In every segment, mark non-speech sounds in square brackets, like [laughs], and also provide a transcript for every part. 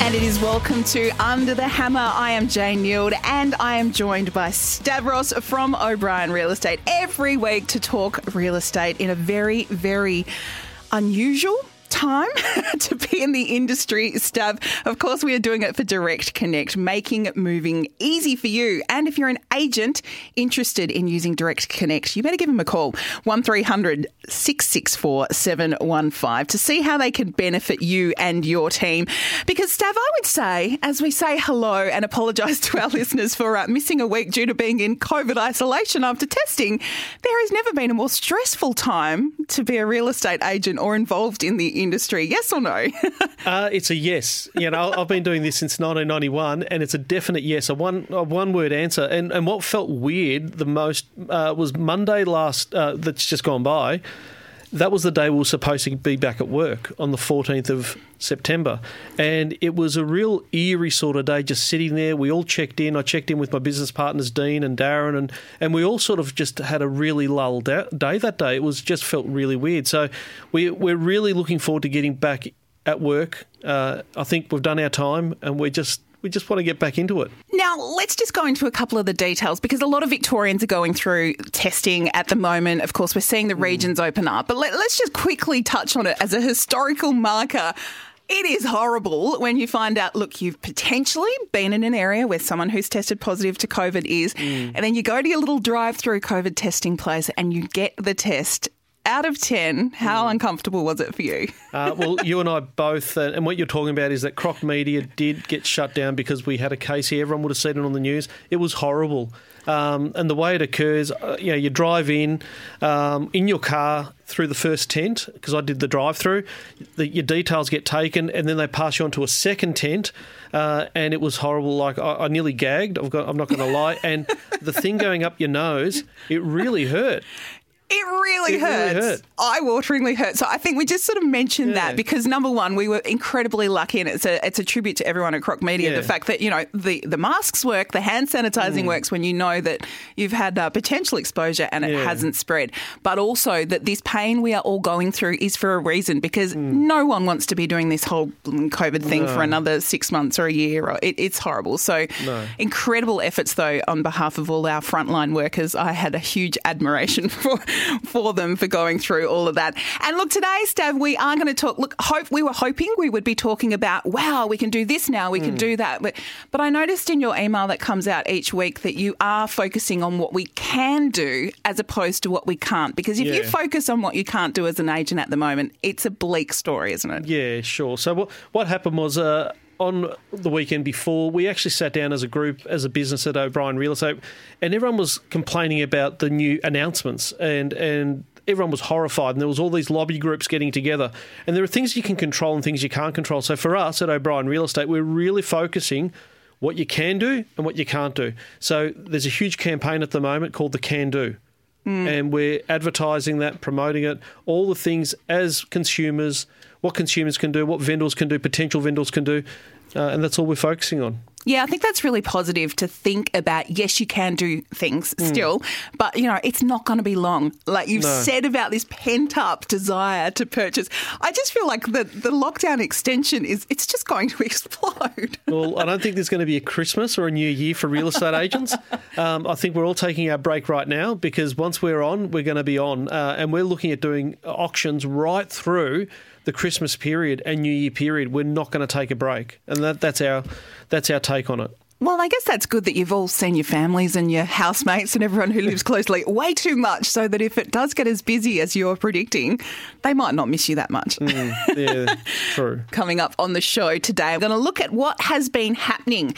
And it is welcome to Under the Hammer. I am Jane Neild and I am joined by Stavros from O'Brien Real Estate every week to talk real estate in a very, very unusual time [laughs] to be in the industry, Stav. Of course, we are doing it for Direct Connect, making moving easy for you. And if you're an agent interested in using Direct Connect, you better give them a call 1300 664 715 to see how they can benefit you and your team. Because, Stav, I would say, as we say hello and apologise to our [laughs] listeners for uh, missing a week due to being in COVID isolation after testing, there has never been a more stressful time to be a real estate agent or involved in the industry. Yes or no? [laughs] uh, it's a yes. You know, I've been doing this since 1991, and it's a definite yes, a one a one word answer. And and what felt weird the most uh, was Monday last uh, that's just gone by. That was the day we were supposed to be back at work on the 14th of September. And it was a real eerie sort of day just sitting there. We all checked in. I checked in with my business partners, Dean and Darren, and, and we all sort of just had a really lull day that day. It was just felt really weird. So we, we're really looking forward to getting back at work. Uh, I think we've done our time and we're just we just want to get back into it. Now, let's just go into a couple of the details because a lot of Victorians are going through testing at the moment. Of course, we're seeing the mm. regions open up, but let, us just quickly touch on it as a historical marker. It is horrible when you find out, look, you've potentially been in an area where someone who's tested positive to COVID is, mm. and then you go to your little drive through COVID testing place and you get the test out of 10, how mm. uncomfortable was it for you? [laughs] uh, well, you and I both, uh, and what you're talking about is that Croc Media did get shut down because we had a case here. Everyone would have seen it on the news. It was horrible. Um, and the way it occurs, uh, you know, you drive in um, in your car through the first tent because I did the drive-through. your details get taken, and then they pass you on to a second tent, uh, and it was horrible. Like I, I nearly gagged. I've got, I'm not going to lie. And the thing going up your nose, it really hurt. It really it hurts. Really hurt. Eye-wateringly hurts. So I think we just sort of mentioned yeah. that because number one, we were incredibly lucky, and it's a it's a tribute to everyone at Croc Media. Yeah. The fact that you know the the masks work, the hand sanitizing mm. works when you know that you've had uh, potential exposure and it yeah. hasn't spread, but also that this pain we are all going through is for a reason because mm. no one wants to be doing this whole COVID thing no. for another six months or a year. Or it, it's horrible. So no. incredible efforts though on behalf of all our frontline workers. I had a huge admiration [laughs] for [laughs] for them for going through all of that. And look, today, Stav, we are going to talk. Look, hope we were hoping we would be talking about, wow, we can do this now, we can mm. do that. But, but I noticed in your email that comes out each week that you are focusing on what we can do as opposed to what we can't. Because if yeah. you focus on what you can't do as an agent at the moment, it's a bleak story, isn't it? Yeah, sure. So what what happened was. Uh, on the weekend before, we actually sat down as a group, as a business at O'Brien Real Estate, and everyone was complaining about the new announcements and and everyone was horrified and there was all these lobby groups getting together and there are things you can control and things you can't control so for us at o'brien real estate we're really focusing what you can do and what you can't do so there's a huge campaign at the moment called the can do mm. and we're advertising that promoting it all the things as consumers what consumers can do, what vendors can do, potential vendors can do, uh, and that's all we're focusing on. Yeah, I think that's really positive to think about. Yes, you can do things mm. still, but you know, it's not going to be long. Like you've no. said about this pent up desire to purchase. I just feel like the, the lockdown extension is it's just going to [laughs] explode. Well, I don't think there's going to be a Christmas or a new year for real estate agents. [laughs] Um, I think we're all taking our break right now because once we're on, we're going to be on, uh, and we're looking at doing auctions right through the Christmas period and New Year period, we're not going to take a break, and that, that's our that's our take on it. Well, I guess that's good that you've all seen your families and your housemates and everyone who lives closely way too much, so that if it does get as busy as you're predicting, they might not miss you that much. Mm, yeah, [laughs] true. Coming up on the show today, I'm going to look at what has been happening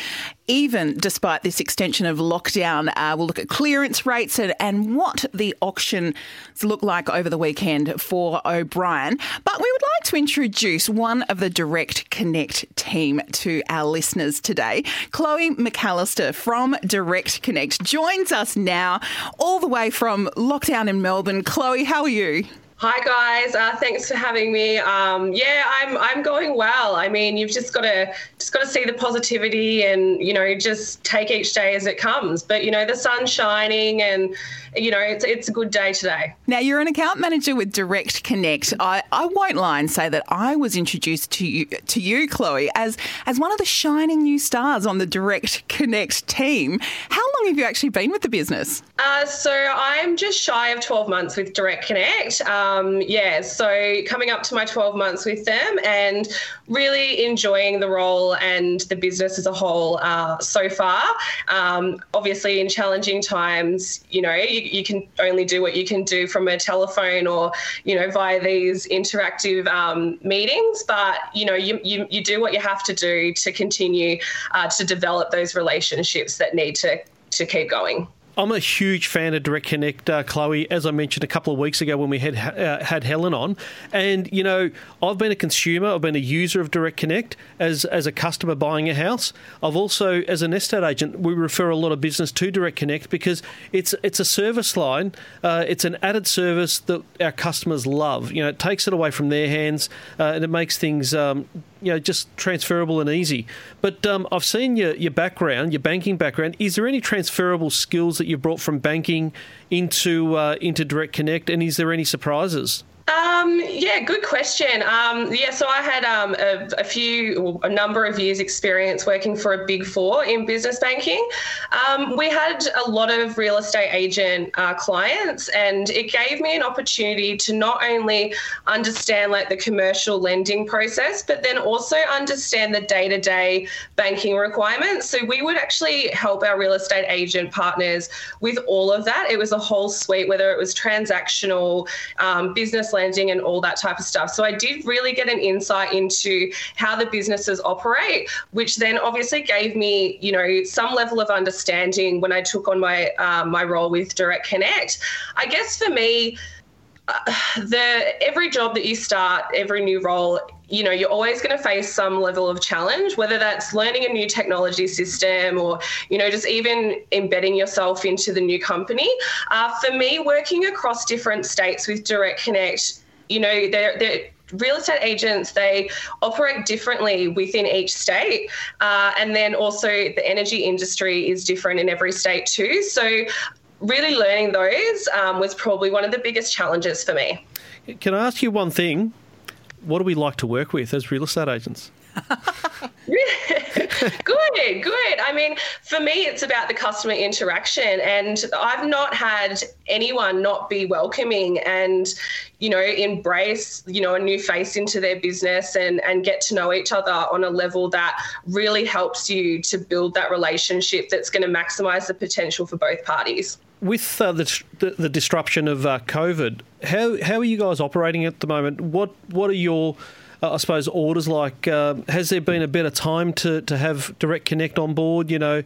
even despite this extension of lockdown. Uh, we'll look at clearance rates and, and what the auctions look like over the weekend for O'Brien. But we would like to introduce one of the Direct Connect team to our listeners today. Chloe McAllister from Direct Connect joins us now, all the way from lockdown in Melbourne. Chloe, how are you? Hi guys, uh, thanks for having me. Um, yeah, I'm I'm going well. I mean, you've just got to just got to see the positivity and you know just take each day as it comes. But you know the sun's shining and you know it's it's a good day today. Now you're an account manager with Direct Connect. I, I won't lie and say that I was introduced to you to you, Chloe, as as one of the shining new stars on the Direct Connect team. How long have you actually been with the business? Uh, so I'm just shy of 12 months with Direct Connect. Um, um, yeah, so coming up to my 12 months with them and really enjoying the role and the business as a whole uh, so far. Um, obviously, in challenging times, you know, you, you, can only do what you can do from a telephone or, you know, via these interactive um, meetings. But, you know, you, you, you, do what you have to do to continue uh, to develop those relationships that need to, to keep going. I'm a huge fan of Direct Connect, uh, Chloe. As I mentioned a couple of weeks ago when we had uh, had Helen on, and you know, I've been a consumer, I've been a user of Direct Connect as as a customer buying a house. I've also, as an estate agent, we refer a lot of business to Direct Connect because it's it's a service line, uh, it's an added service that our customers love. You know, it takes it away from their hands uh, and it makes things um, you know just transferable and easy. But um, I've seen your your background, your banking background. Is there any transferable skills that you brought from banking into uh, into Direct Connect, and is there any surprises? Um, yeah, good question. Um, yeah, so I had um, a, a, few, a number of years' experience working for a big four in business banking. Um, we had a lot of real estate agent uh, clients, and it gave me an opportunity to not only understand like the commercial lending process, but then also understand the day-to-day banking requirements. So we would actually help our real estate agent partners with all of that. It was a whole suite, whether it was transactional, um, business and all that type of stuff. So I did really get an insight into how the businesses operate, which then obviously gave me, you know, some level of understanding when I took on my um, my role with Direct Connect. I guess for me, uh, [sighs] the every job that you start, every new role you know you're always going to face some level of challenge whether that's learning a new technology system or you know just even embedding yourself into the new company. Uh, for me working across different states with direct connect you know they're, they're real estate agents they operate differently within each state uh, and then also the energy industry is different in every state too. So really learning those um, was probably one of the biggest challenges for me can i ask you one thing what do we like to work with as real estate agents? [laughs] [laughs] good, good. I mean, for me, it's about the customer interaction, and I've not had anyone not be welcoming and, you know, embrace, you know, a new face into their business and and get to know each other on a level that really helps you to build that relationship that's going to maximize the potential for both parties with uh, the, the, disruption of uh, COVID, how how are you guys operating at the moment? What what are your uh, I suppose orders like? Uh, has there been a better time to, to have Direct Connect on board? You know, you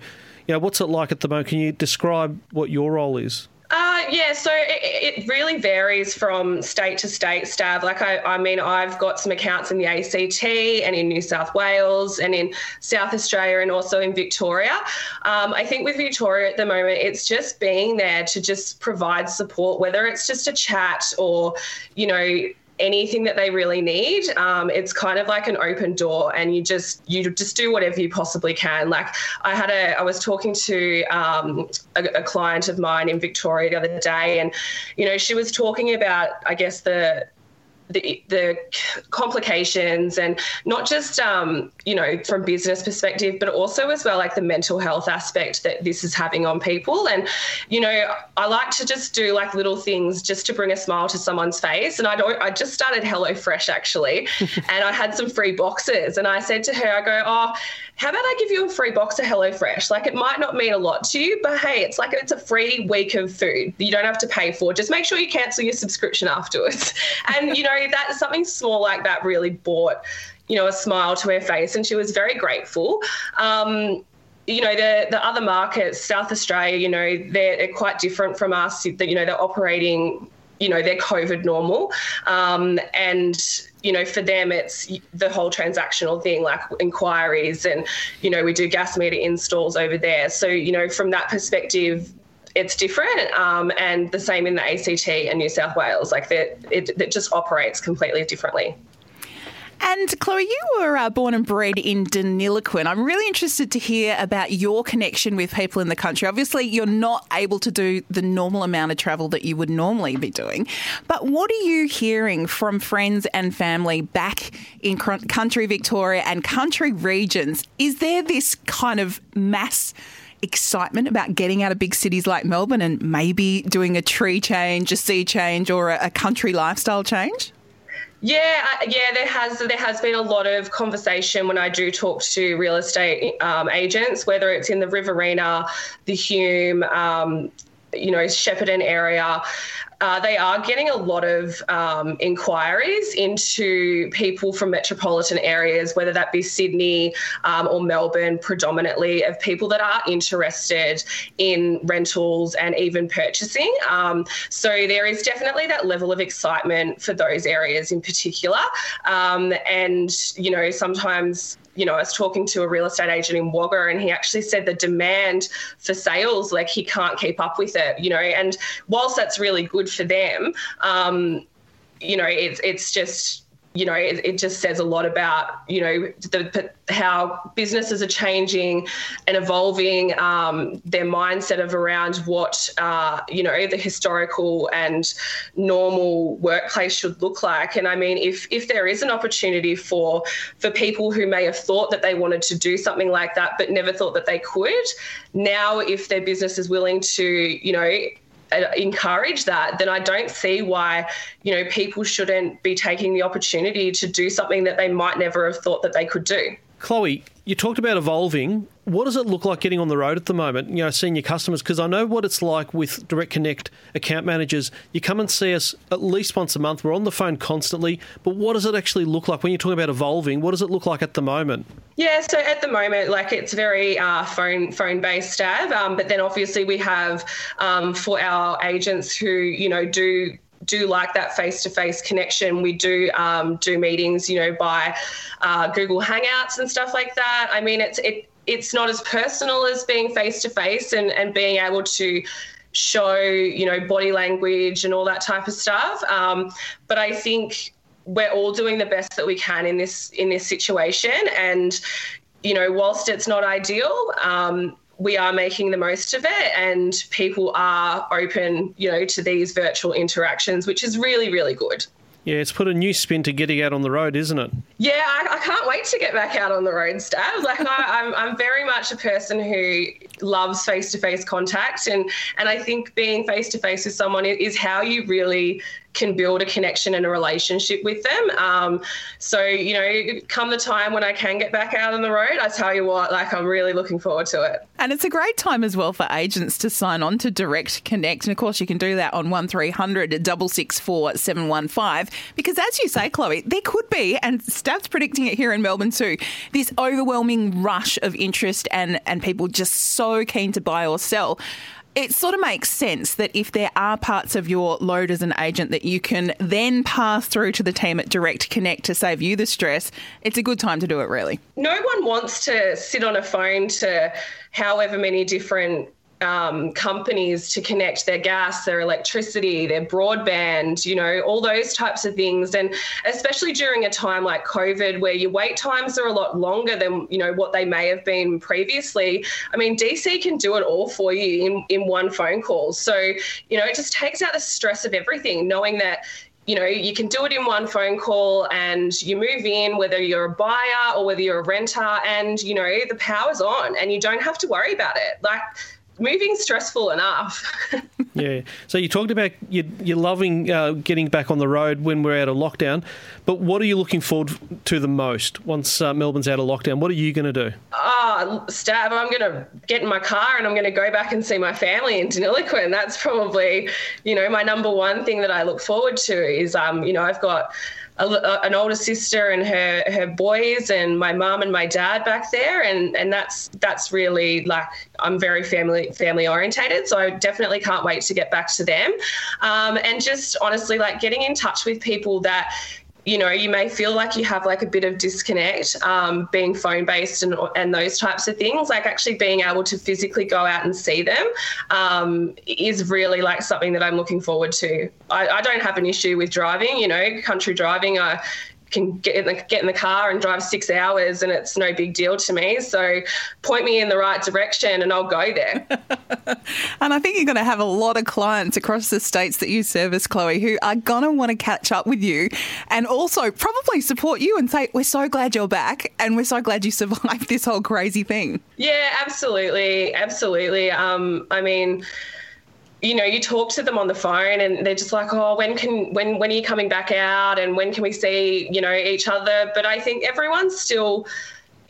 know what's it like at the moment? Can you describe what your role is? Uh, yeah, so it, it, really varies from state to state, Stav. Like, I, I mean, I've got some accounts in the ACT and in New South Wales and in South Australia and also in Victoria. Um, I think with Victoria at the moment, it's just being there to just provide support, whether it's just a chat or, you know, anything that they really need. Um, it's kind of like an open door, and you just you just do whatever you possibly can. Like I had a I was talking to um, a, a client of mine in Victoria the other day, and you know she was talking about I guess the the, the complications and not just um, you know from business perspective but also as well like the mental health aspect that this is having on people. And you know I like to just do like little things just to bring a smile to someone's face. And I don't I just started HelloFresh actually. [laughs] And I had some free boxes. And I said to her I go oh how about I give you a free box of HelloFresh? Like it might not mean a lot to you, but hey, it's like it's a free week of food you don't have to pay for. Just make sure you cancel your subscription afterwards. [laughs] And you know, that something small like that really brought, you know, a smile to her face and she was very grateful. Um, you know the the other markets, South Australia, you know, they're, they're quite different from us. You know, they're operating you know their COVID normal, um, and you know for them it's the whole transactional thing like inquiries and you know we do gas meter installs over there. So you know from that perspective, it's different, um, and the same in the ACT and New South Wales. Like that, it, it just operates completely differently. And Chloe, you were uh, born and bred in Deniliquin. I'm really interested to hear about your connection with people in the country. Obviously, you're not able to do the normal amount of travel that you would normally be doing. But what are you hearing from friends and family back in country Victoria and country regions? Is there this kind of mass excitement about getting out of big cities like Melbourne and maybe doing a tree change, a sea change, or a, a country lifestyle change? Yeah, yeah, there has there has been a lot of conversation when I do talk to real estate um, agents, whether it's in the Riverina, the Hume, um, you know, Shepparton area. Uh, they are getting a lot of um, inquiries into people from metropolitan areas, whether that be Sydney um, or Melbourne, predominantly, of people that are interested in rentals and even purchasing. Um, so there is definitely that level of excitement for those areas in particular. Um, and, you know, sometimes you know, I was talking to a real estate agent in Wagga, and he actually said the demand for sales, like he can't keep up with it, you know. And whilst that's really good for them, um, you know, it's it's just you know, it, it, just says a lot about, you know, the, how businesses are changing and evolving um, their mindset of around what, uh, you know, the historical and normal workplace should look like. And I mean, if if there is an opportunity for for people who may have thought that they wanted to do something like that but never thought that they could, now if their business is willing to, you know, Uh, encourage that, then I don't see why, you know, people shouldn't be taking the opportunity to do something that they might never have thought that they could do. Chloe, you talked about evolving. What does it look like getting on the road at the moment? You know, seeing your customers because I know what it's like with Direct Connect account managers. You come and see us at least once a month. We're on the phone constantly. But what does it actually look like when you're talking about evolving? What does it look like at the moment? Yeah, so at the moment, like it's very uh, phone phone based Stav. Um, but then obviously we have um, for our agents who you know do do like that face-to-face connection. We do um, do meetings, you know, by uh, Google Hangouts and stuff like that. I mean, it's it it's not as personal as being face-to-face and and being able to show you know body language and all that type of stuff. Um, but I think we're all doing the best that we can in this in this situation and you know whilst it's not ideal um, we are making the most of it and people are open, you know, to these virtual interactions, which is really, really good. Yeah, it's put a new spin to getting out on the road, isn't it? Yeah, I, I can't wait to get back out on the road, Stav. Like I, am [laughs] I'm, I'm very much a person who loves face-to-face contact, and and I think being face-to-face with someone is how you really can build a connection and a relationship with them. Um, so, you know, come the time when I can get back out on the road, I tell you what, like I'm really looking forward to it. And it's a great time as well for agents to sign on to Direct Connect. And of course, you can do that on 1300 664 715. Because as you say, Chloe, there could be, and Stav's predicting it here in Melbourne too, this overwhelming rush of interest and, and people just so keen to buy or sell it sort of makes sense that if there are parts of your load as an agent that you can then pass through to the team at Direct Connect to save you the stress, it's a good time to do it, really. No one wants to sit on a phone to however many different um, companies to connect their gas, their electricity, their broadband, you know, all those types of things. And especially during a time like COVID, where your wait times are a lot longer than, you know, what they may have been previously. I mean, DC can do it all for you in, in one phone call. So, you know, it just takes out the stress of everything, knowing that, you know, you can do it in one phone call and you move in, whether you're a buyer or whether you're a renter, and, you know, the power's on and you don't have to worry about it. Like, moving's stressful enough. [laughs] yeah. So you talked about you, you're loving uh, getting back on the road when we're out of lockdown, but what are you looking forward to the most once uh, Melbourne's out of lockdown? What are you going to do? Ah, uh, Stav, I'm going to get in my car and I'm going to go back and see my family in Deniliquin. That's probably, you know, my number one thing that I look forward to is, um, you know, I've got a, an older sister and her her boys, and my mum and my dad back there, and and that's that's really like I'm very family family orientated, so I definitely can't wait to get back to them, um, and just honestly like getting in touch with people that you know, you may feel like you have like a bit of disconnect um, being phone based and, and those types of things. Like actually being able to physically go out and see them um, is really like something that I'm looking forward to. I, I, don't have an issue with driving, you know, country driving. I, can get in, the, get in the car and drive six hours and it's no big deal to me. So point me in the right direction and I'll go there. [laughs] and I think you're going to have a lot of clients across the states that you service, Chloe, who are going to want to catch up with you and also probably support you and say, We're so glad you're back and we're so glad you survived [laughs] this whole crazy thing. Yeah, absolutely. Absolutely. Um, I mean, you know, you talk to them on the phone and they're just like, oh, when can, when, when are you coming back out and when can we see, you know, each other? But I think everyone's still,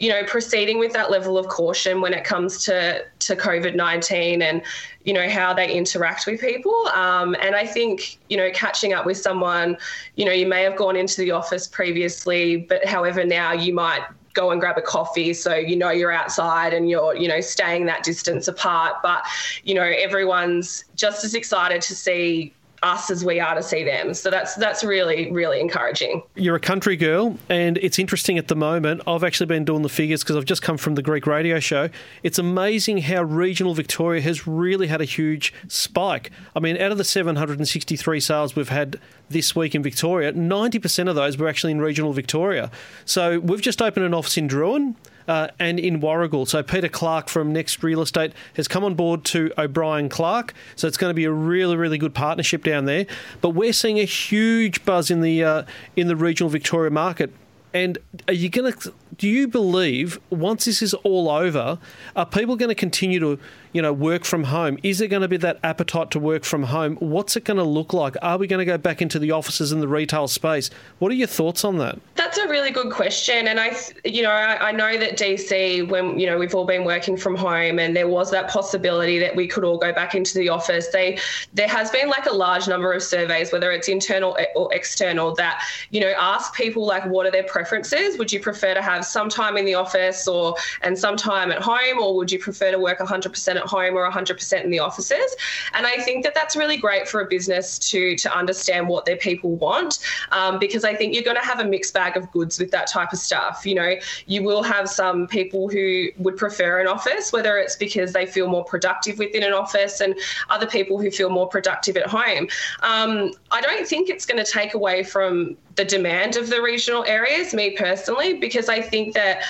you know, proceeding with that level of caution when it comes to, to COVID 19 and, you know, how they interact with people. Um, and I think, you know, catching up with someone, you know, you may have gone into the office previously, but however, now you might go and grab a coffee. So you know you're outside and you're you know staying that distance apart. But you know everyone's just as excited to see us as we are to see them. So that's that's really really encouraging. You're a country girl, and it's interesting at the moment. I've actually been doing the figures because I've just come from the Greek radio show. It's amazing how regional Victoria has really had a huge spike. I mean, out of the 763 sales we've had this week in Victoria, 90% of those were actually in regional Victoria. So we've just opened an office in Drouin. Uh, and in Warragul. So Peter Clark from Next Real Estate has come on board to O'Brien Clark. So it's going to be a really, really good partnership down there. But we're seeing a huge buzz in the uh, in the regional Victoria market. And are you going to? Do you believe once this is all over, are people going to continue to you know, work from home? Is there going to be that appetite to work from home? What's it going to look like? Are we going to go back into the offices in the retail space? What are your thoughts on that? That's a really good question, and I, you know, I, I know that DC, when you know we've all been working from home, and there was that possibility that we could all go back into the office. They, there has been like a large number of surveys, whether it's internal or external, that you know ask people like what are their preferences? Would you prefer to have some time in the office or and some time at home, or would you prefer to work 100% at at home or 100% in the offices. And I think that that's really great for a business to to understand what their people want, um, because I think you're going to have a mixed bag of goods with that type of stuff. You know, you will have some people who would prefer an office, whether it's because they feel more productive within an office, and other people who feel more productive at home. Um, I don't think it's going to take away from the demand of the regional areas, me personally, because I think that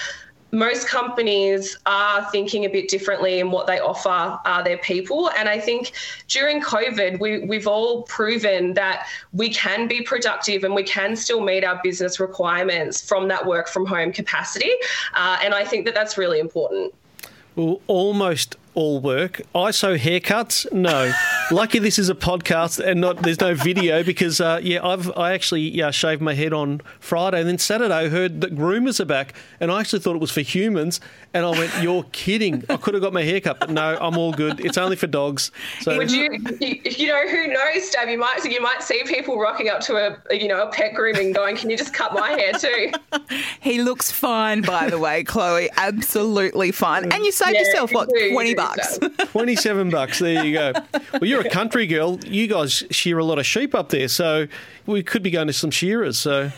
most companies are thinking a bit differently in what they offer uh, their people. And I think during COVID, we, we've all proven that we can be productive and we can still meet our business requirements from that work from home capacity. Uh, and I think that that's really important. Well, almost all work. ISO haircuts, no. Lucky this is a podcast and not there's no video because uh, yeah, I've I actually yeah, shaved my head on Friday and then Saturday I heard that groomers are back and I actually thought it was for humans and I went, "You're kidding! I could have got my hair cut, but no, I'm all good. It's only for dogs." So, Would you, if you know, who knows, Dave? You might you might see people rocking up to a you know a pet grooming, going, "Can you just cut my hair too?" [laughs] he looks fine, by the way, Chloe. Absolutely fine. And you saved yeah, yourself what twenty bucks? [laughs] Twenty-seven bucks. There you go. Well, you're a country girl. You guys shear a lot of sheep up there, so we could be going to some shearers. So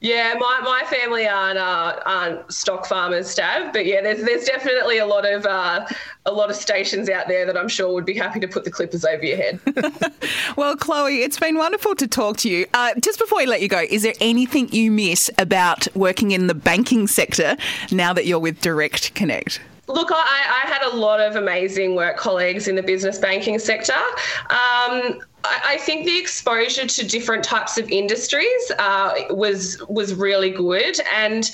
yeah, my, my family aren't uh, aren't stock farmers, Stav, but yeah, there's there's definitely a lot of uh, a lot of stations out there that I'm sure would be happy to put the clippers over your head. [laughs] well, Chloe, it's been wonderful to talk to you. Uh, just before we let you go, is there anything you miss about working in the banking sector now that you're with Direct Connect? Look, I, I, had a lot of amazing work colleagues in the business banking sector. Um, I think the exposure to different types of industries uh, was was really good, and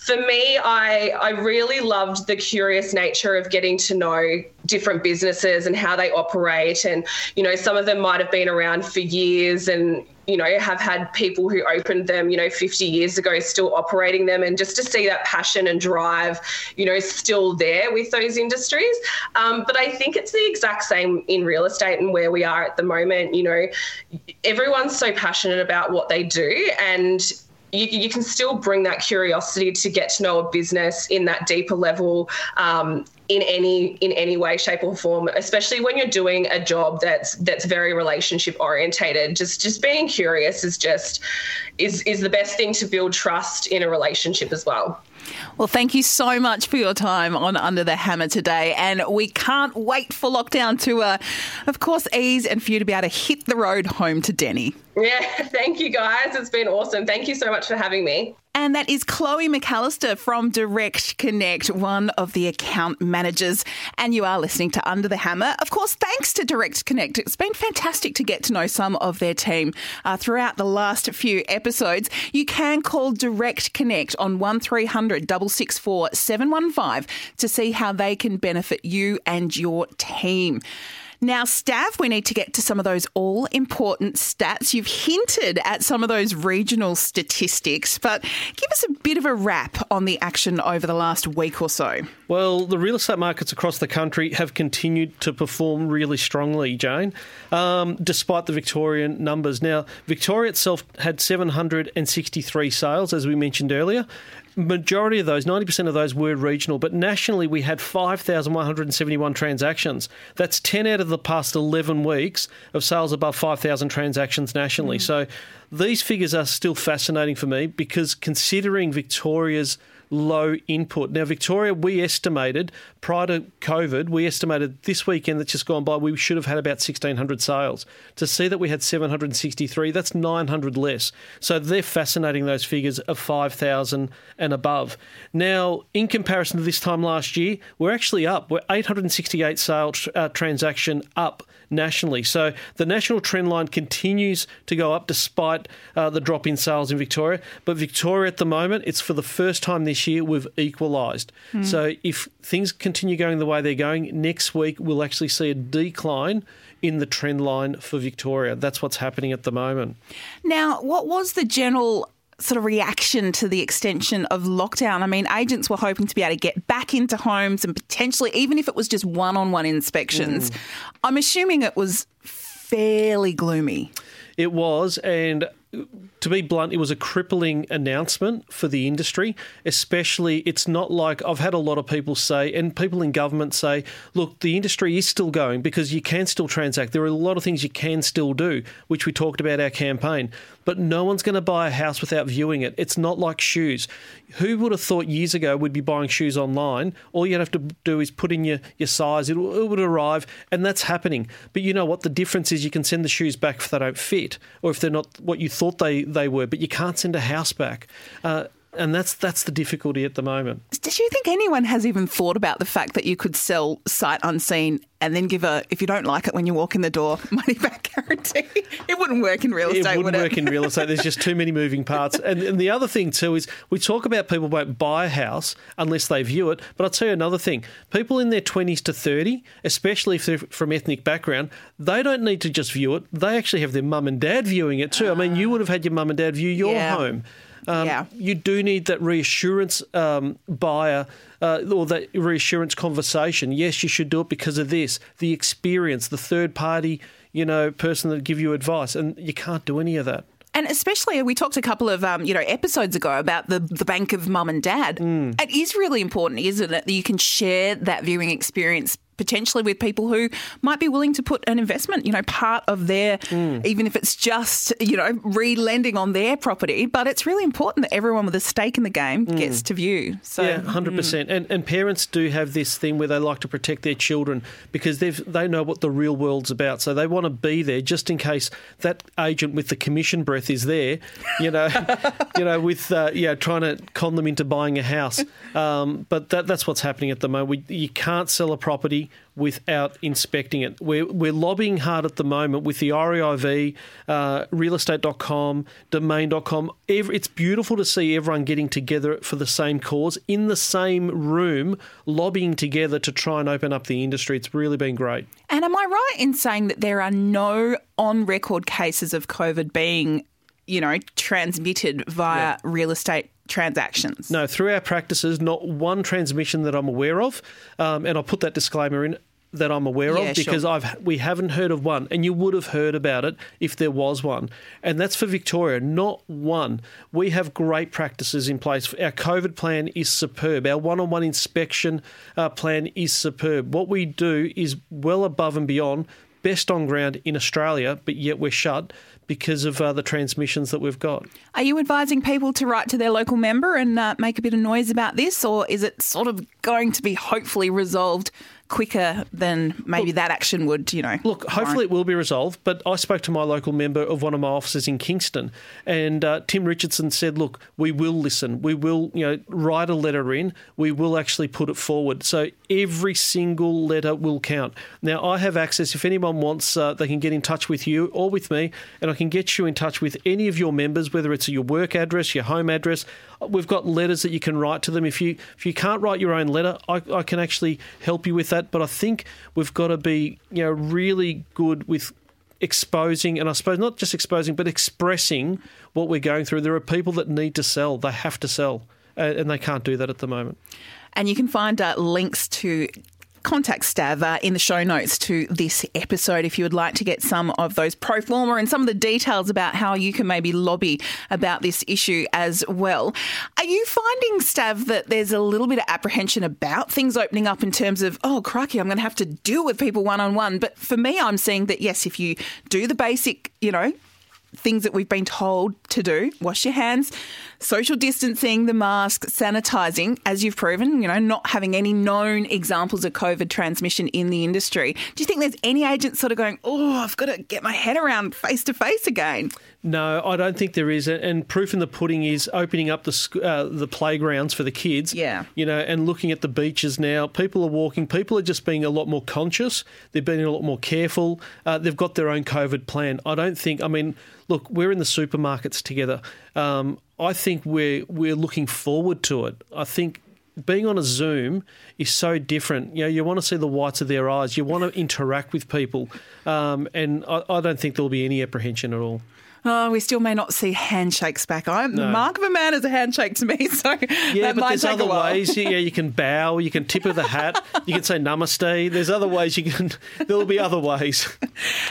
for me, I I really loved the curious nature of getting to know different businesses and how they operate, and you know some of them might have been around for years, and you know, have had people who opened them, you know, 50 years ago still operating them. And just to see that passion and drive, you know, still there with those industries. Um, but I think it's the exact same in real estate and where we are at the moment you know, everyone's so passionate about what they do, and you, you, can still bring that curiosity to get to know a business in that deeper level um, in any in any way shape or form especially when you're doing a job that's that's very relationship orientated. Just just being curious is just is is the best thing to build trust in a relationship as well well, thank you so much for your time on Under the Hammer today. And we can't wait for lockdown to, uh, of course, ease and for you to be able to hit the road home to Deni. Yeah, [laughs] thank you guys. It's been awesome. Thank you so much for having me. And that is Chloe McAllister from Direct Connect, one of the account managers. And you are listening to Under the Hammer. Of course, thanks to Direct Connect. It's been fantastic to get to know some of their team uh, throughout the last few episodes. You can call Direct Connect on 1300 664 715 to see how they can benefit you and your team. Now, Stav, we need to get to some of those all important stats. You've hinted at some of those regional statistics, but give us a bit of a wrap on the action over the last week or so. Well, the real estate markets across the country have continued to perform really strongly, Jane, um, despite the Victorian numbers. Now, Victoria itself had 763 sales, as we mentioned earlier, majority of those, 90% of those were regional, but nationally we had 5,171 transactions. That's 10 out of the past 11 weeks of sales above 5,000 transactions nationally. Mm. So these figures are still fascinating for me because considering Victoria's low input. Now, Victoria, we estimated prior to COVID, we estimated this weekend that's just gone by, we should have had about 1,600 sales. To see that we had 763, that's 900 less. So they're fascinating, those figures of 5,000 and above. Now, in comparison to this time last year, we're actually up. We're 868 sales uh, transaction up nationally. So the national trend line continues to go up despite uh, the drop in sales in Victoria. But Victoria at the moment, it's for the first time this year we've equalised. Mm. So if things continue going the way they're going, next week we'll actually see a decline in the trend line for Victoria. That's what's happening at the moment. Now, what was the general sort of reaction to the extension of lockdown? I mean, agents were hoping to be able to get back into homes and potentially, even if it was just one on one inspections. Mm. I'm assuming it was fairly gloomy. It was, and to be blunt, it was a crippling announcement for the industry. Especially, it's not like I've had a lot of people say, and people in government say, look, the industry is still going because you can still transact. There are a lot of things you can still do, which we talked about our campaign. But no one's going to buy a house without viewing it. It's not like shoes. Who would have thought years ago we'd be buying shoes online? All you'd have to do is put in your, your size, it, it would arrive, and that's happening. But you know what? The difference is you can send the shoes back if they don't fit or if they're not what you thought they they were, but you can't send a house back. Uh, and that's that's the difficulty at the moment. Did you think anyone has even thought about the fact that you could sell sight unseen and then give a if you don't like it when you walk in the door [laughs] money back guarantee? It wouldn't work in real estate. It wouldn't would work in real estate. There's just too many moving parts. And, and the other thing too is we talk about people won't buy a house unless they view it. But I'll tell you another thing: people in their 20s to 30, especially if they're from ethnic background, they don't need to just view it. They actually have their mum and dad viewing it too. I mean, you would have had your mum and dad view your yeah. home. Um, yeah. You do need that reassurance um, buyer uh, or that reassurance conversation. Yes, you should do it because of this, the experience, the third party, you know, person that give you advice, and you can't do any of that. And especially, we talked a couple of um, you know episodes ago about the the bank of mum and dad. Mm. It is really important, isn't it, that you can share that viewing experience potentially with people who might be willing to put an investment, you know, part of their, mm. even if it's just, you know, re-lending on their property. But it's really important that everyone with a stake in the game mm. gets to view. So, yeah, 100%. Mm. And, and parents do have this thing where they like to protect their children because they they know what the real world's about. So they want to be there just in case that agent with the commission breath is there, you know, [laughs] you know, with, uh, yeah, trying to con them into buying a house. Um, but that, that's what's happening at the moment. We, you can't sell a property without inspecting it. We're, we're lobbying hard at the moment with the REIV, uh, realestate.com, domain.com. Every, it's beautiful to see everyone getting together for the same cause in the same room, lobbying together to try and open up the industry. It's really been great. And am I right in saying that there are no on record cases of COVID being, you know, transmitted via yeah. real estate transactions? No, through our practices, not one transmission that I'm aware of. Um, and I'll put that disclaimer in that I'm aware Yeah, of because sure. I've we haven't heard of one, and you would have heard about it if there was one, and that's for Victoria, not one. We have great practices in place. Our COVID plan is superb. Our one-on-one inspection uh, plan is superb. What we do is well above and beyond best on ground in Australia, but yet we're shut because of uh, the transmissions that we've got. Are you advising people to write to their local member and uh, make a bit of noise about this, or is it sort of going to be hopefully resolved quicker than maybe that action would, you know? Look, hopefully it will be resolved. But I spoke to my local member of one of my offices in Kingston, and uh, Tim Richardson said, "Look, we will listen. We will, you know, write a letter in. We will actually put it forward. So every single letter will count." Now I have access. If anyone wants, uh, they can get in touch with you or with me, and I can get you in touch with any of your members, whether it's your work address, your home address. We've got letters that you can write to them. If you if you can't write your own letter, I, I can actually help you with that. But I think we've got to be you know really good with exposing, and I suppose not just exposing, but expressing what we're going through. There are people that need to sell; they have to sell, and they can't do that at the moment. And you can find uh, links to contact Stav uh, in the show notes to this episode if you would like to get some of those pro forma and some of the details about how you can maybe lobby about this issue as well. Are you finding, Stav, that there's a little bit of apprehension about things opening up in terms of, oh, crikey, I'm going to have to deal with people one on one? But for me, I'm seeing that, yes, if you do the basic, you know, things that we've been told to do wash your hands, social distancing, the mask, sanitizing, as you've proven, you know, not having any known examples of COVID transmission in the industry. Do you think there's any agent sort of going, oh, I've got to get my head around face to face again? No, I don't think there is. And proof in the pudding is opening up the uh, the playgrounds for the kids. Yeah. You know, and looking at the beaches now. People are walking. People are just being a lot more conscious. They're being a lot more careful. Uh, they've got their own COVID plan. I don't think. I mean, look, we're in the supermarkets together. Um, I think we're we're looking forward to it. I think being on a Zoom is so different. You know, you want to see the whites of their eyes. You want to interact with people, um, and I, I don't think there'll be any apprehension at all. Oh, we still may not see handshakes back. I'm the mark of a man is a handshake to me, [laughs] so Yeah, but there's other ways. Yeah, you can bow, you can tip of the hat, you can say namaste. There's other ways you can. [laughs] There'll be other ways.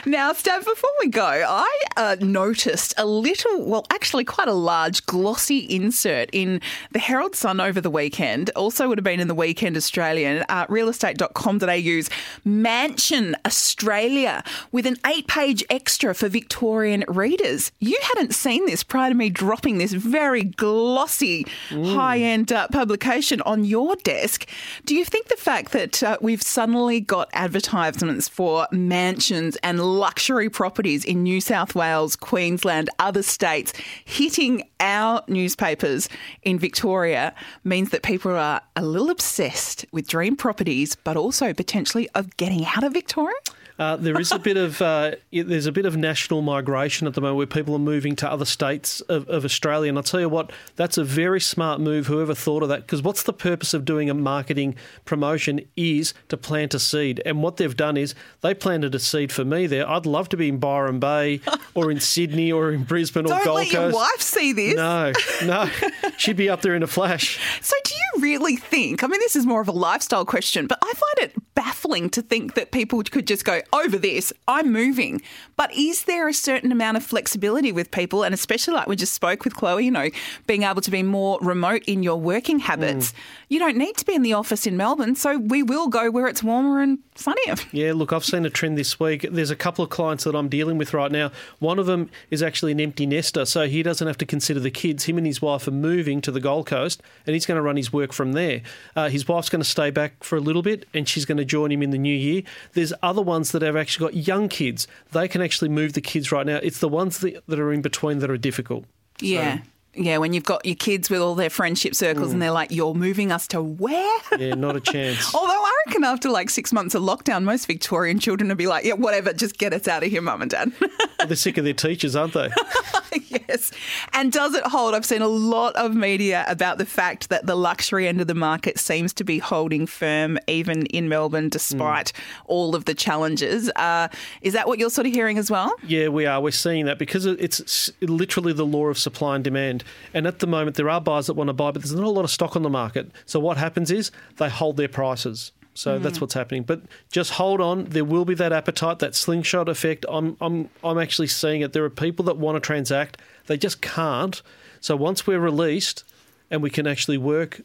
Now, Stav, before we go, I uh, noticed a little, well, actually quite a large glossy insert in the Herald Sun over the weekend. Also would have been in the Weekend Australian, uh, realestate.com.au's Mansion Australia with an eight page extra for Victorian readers. You hadn't seen this prior to me dropping this very glossy, high end uh, publication on your desk. Do you think the fact that uh, we've suddenly got advertisements for mansions and luxury properties in New South Wales, Queensland, other states hitting our newspapers in Victoria means that people are a little obsessed with dream properties, but also potentially of getting out of Victoria? Uh, there is a bit of uh, there's a bit of national migration at the moment where people are moving to other states of, of Australia, and I'll tell you what, that's a very smart move. Whoever thought of that? Because what's the purpose of doing a marketing promotion is to plant a seed, and what they've done is they planted a seed for me there. I'd love to be in Byron Bay or in [laughs] Sydney or in Brisbane or Don't Gold let Coast. your wife see this. No, no, [laughs] she'd be up there in a flash. So, do you really think? I mean, this is more of a lifestyle question, but I find it baffling to think that people could just go over this. I'm moving, but is there a certain amount of flexibility with people, and especially like we just spoke with Chloe, you know, being able to be more remote in your working habits? You don't need to be in the office in Melbourne, so we will go where it's warmer and sunnier. Yeah, look, I've seen a trend this week. There's a couple of clients that I'm dealing with right now. One of them is actually an empty nester, so he doesn't have to consider the kids. Him and his wife are moving to the Gold Coast, and he's going to run his work from there. Uh, his wife's going to stay back for a little bit, and she's going to join him in the new year. There's other ones that have actually got young kids. They can actually move the kids right now. It's the ones that, that are in between that are difficult. Yeah. Yeah, when you've got your kids with all their friendship circles and they're like, you're moving us to where? Yeah, not a chance. [laughs] Although I reckon after like six months of lockdown, most Victorian children will be like, yeah, whatever, just get us out of here, mum and dad. [laughs] They're sick of their teachers, aren't they? [laughs] yes. And does it hold? I've seen a lot of media about the fact that the luxury end of the market seems to be holding firm even in Melbourne despite all of the challenges. Uh, is that what you're sort of hearing as well? Yeah, we are. We're seeing that because it's literally the law of supply and demand. And at the moment, there are buyers that want to buy, but there's not a lot of stock on the market. So what happens is they hold their prices. So that's mm. what's happening. But just hold on. There will be that appetite, that slingshot effect. I'm, I'm, I'm actually seeing it. There are people that want to transact, they just can't. So once we're released and we can actually work,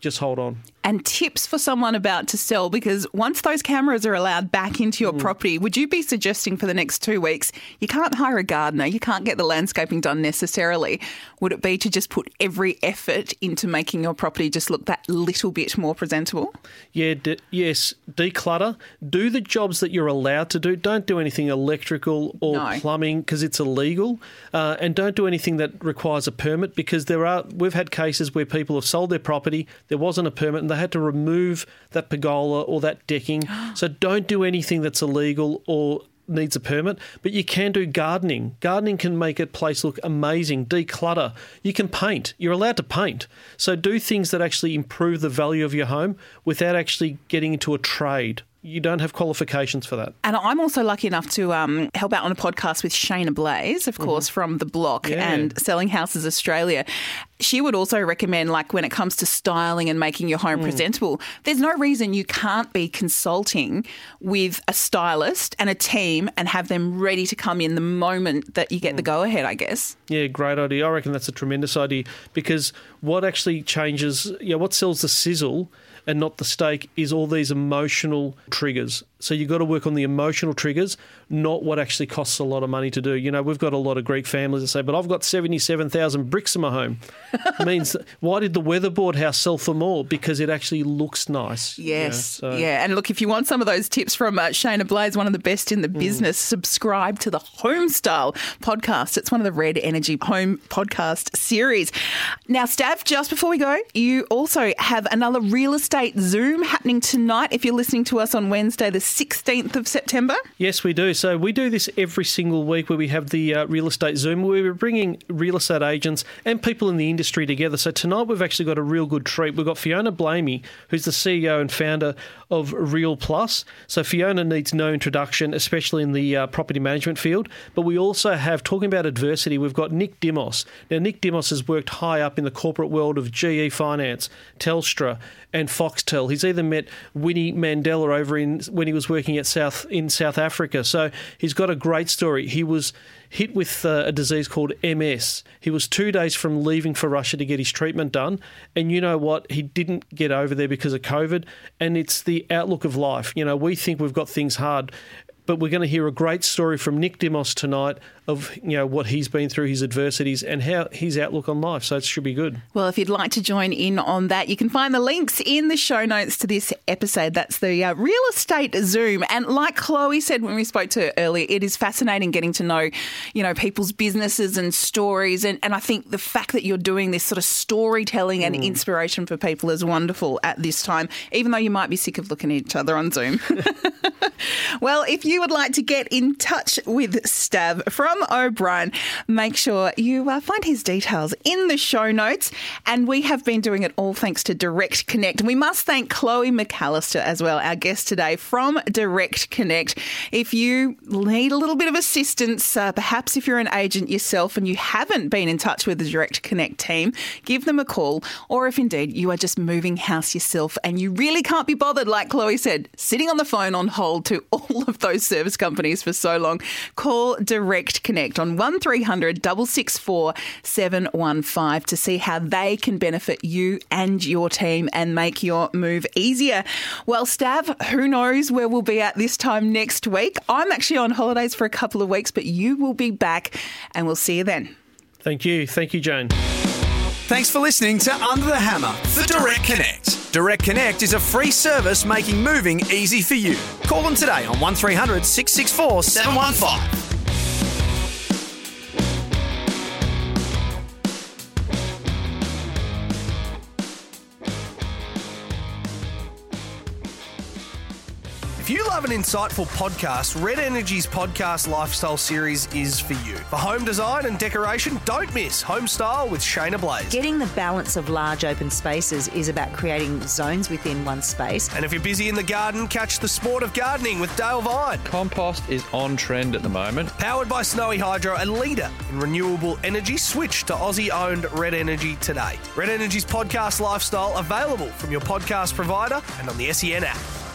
just hold on. And tips for someone about to sell because once those cameras are allowed back into your property, would you be suggesting for the next two weeks you can't hire a gardener, you can't get the landscaping done necessarily? Would it be to just put every effort into making your property just look that little bit more presentable? Yeah, de- yes, declutter. Do the jobs that you're allowed to do. Don't do anything electrical or No. plumbing because it's illegal, uh, and don't do anything that requires a permit because there are. We've had cases where people have sold their property, there wasn't a permit, and they had to remove that pergola or that decking. [gasps] so don't do anything that's illegal or needs a permit, but you can do gardening. Gardening can make a place look amazing. Declutter. You can paint. You're allowed to paint. So do things that actually improve the value of your home without actually getting into a trade. You don't have qualifications for that. And I'm also lucky enough to um, help out on a podcast with Shaynna Blaze, of course, from The Block Mm-hmm. Yeah. and Selling Houses Australia. She would also recommend, like, when it comes to styling and making your Mm. home presentable, there's no reason you can't be consulting with a stylist and a team and have them ready to come in the moment that you get Mm. the go ahead, I guess. Yeah, great idea. I reckon that's a tremendous idea because what actually changes, yeah, what sells the sizzle and not the steak is all these emotional triggers. So you've got to work on the emotional triggers, not what actually costs a lot of money to do. You know, we've got a lot of Greek families that say, but I've got 77,000 bricks in my home. It [laughs] means, why did the weatherboard house sell for more? Because it actually looks nice. you know, Yes. so- Yeah. And look, if you want some of those tips from uh, Shaynna Blaze, one of the best in the Mm. business, subscribe to the Homestyle podcast. It's one of the Red Energy Home podcast series. Now, Stav, just before we go, you also have another real estate Zoom happening tonight if you're listening to us on Wednesday, the 16th of September. Yes, we do. So we do this every single week where we have the uh, real estate Zoom where we're bringing real estate agents and people in the industry together. So tonight we've actually got a real good treat. We've got Fiona Blayney, who's the CEO and founder of Real Plus. So Fiona needs no introduction, especially in the uh, property management field. But we also have, talking about adversity, we've got Nick Dimos. Now, Nick Dimos has worked high up in the corporate world of GE Finance, Telstra, and Foxtel. He's either met Winnie Mandela over in when he was working at South in South Africa. So he's got a great story. He was hit with uh, a disease called MS. He was two days from leaving for Russia to get his treatment done, and you know what? He didn't get over there because of COVID. And it's the outlook of life. You know, we think we've got things hard. But we're going to hear a great story from Nick Dimos tonight of you know what he's been through, his adversities, and how his outlook on life. So it should be good. Well, if you'd like to join in on that, you can find the links in the show notes to this episode. That's the uh, real estate Zoom. And like Chloe said when we spoke to her earlier, it is fascinating getting to know, you know, people's businesses and stories. And, and I think the fact that you're doing this sort of storytelling and inspiration for people is wonderful at this time, even though you might be sick of looking at each other on Zoom. [laughs] Well, if you would like to get in touch with Stav from O'Brien, make sure you uh, find his details in the show notes. And we have been doing it all thanks to Direct Connect. And we must thank Chloe McAllister as well, our guest today from Direct Connect. If you need a little bit of assistance, uh, perhaps if you're an agent yourself and you haven't been in touch with the Direct Connect team, give them a call. Or if indeed you are just moving house yourself and you really can't be bothered, like Chloe said, sitting on the phone on hold to [laughs] all of those service companies for so long, call Direct Connect on 1300 664 715 to see how they can benefit you and your team and make your move easier. Well, Stav, who knows where we'll be at this time next week? I'm actually on holidays for a couple of weeks, but you will be back and we'll see you then. Thank you, thank you, Jane. Thanks for listening to Under the Hammer for Direct Connect. Direct Connect is a free service making moving easy for you. Call them today on 1300 664 715. If love an insightful podcast, Red Energy's podcast lifestyle series is for you. For home design and decoration, don't miss Home Style with Shaynna Blaze. Getting the balance of large open spaces is about creating zones within one space. And if you're busy in the garden, catch the sport of gardening with Dale Vine. Compost is on trend at the moment. Powered by Snowy Hydro, a leader in renewable energy, switch to Aussie owned Red Energy today. Red Energy's podcast lifestyle available from your podcast provider and on the SEN app.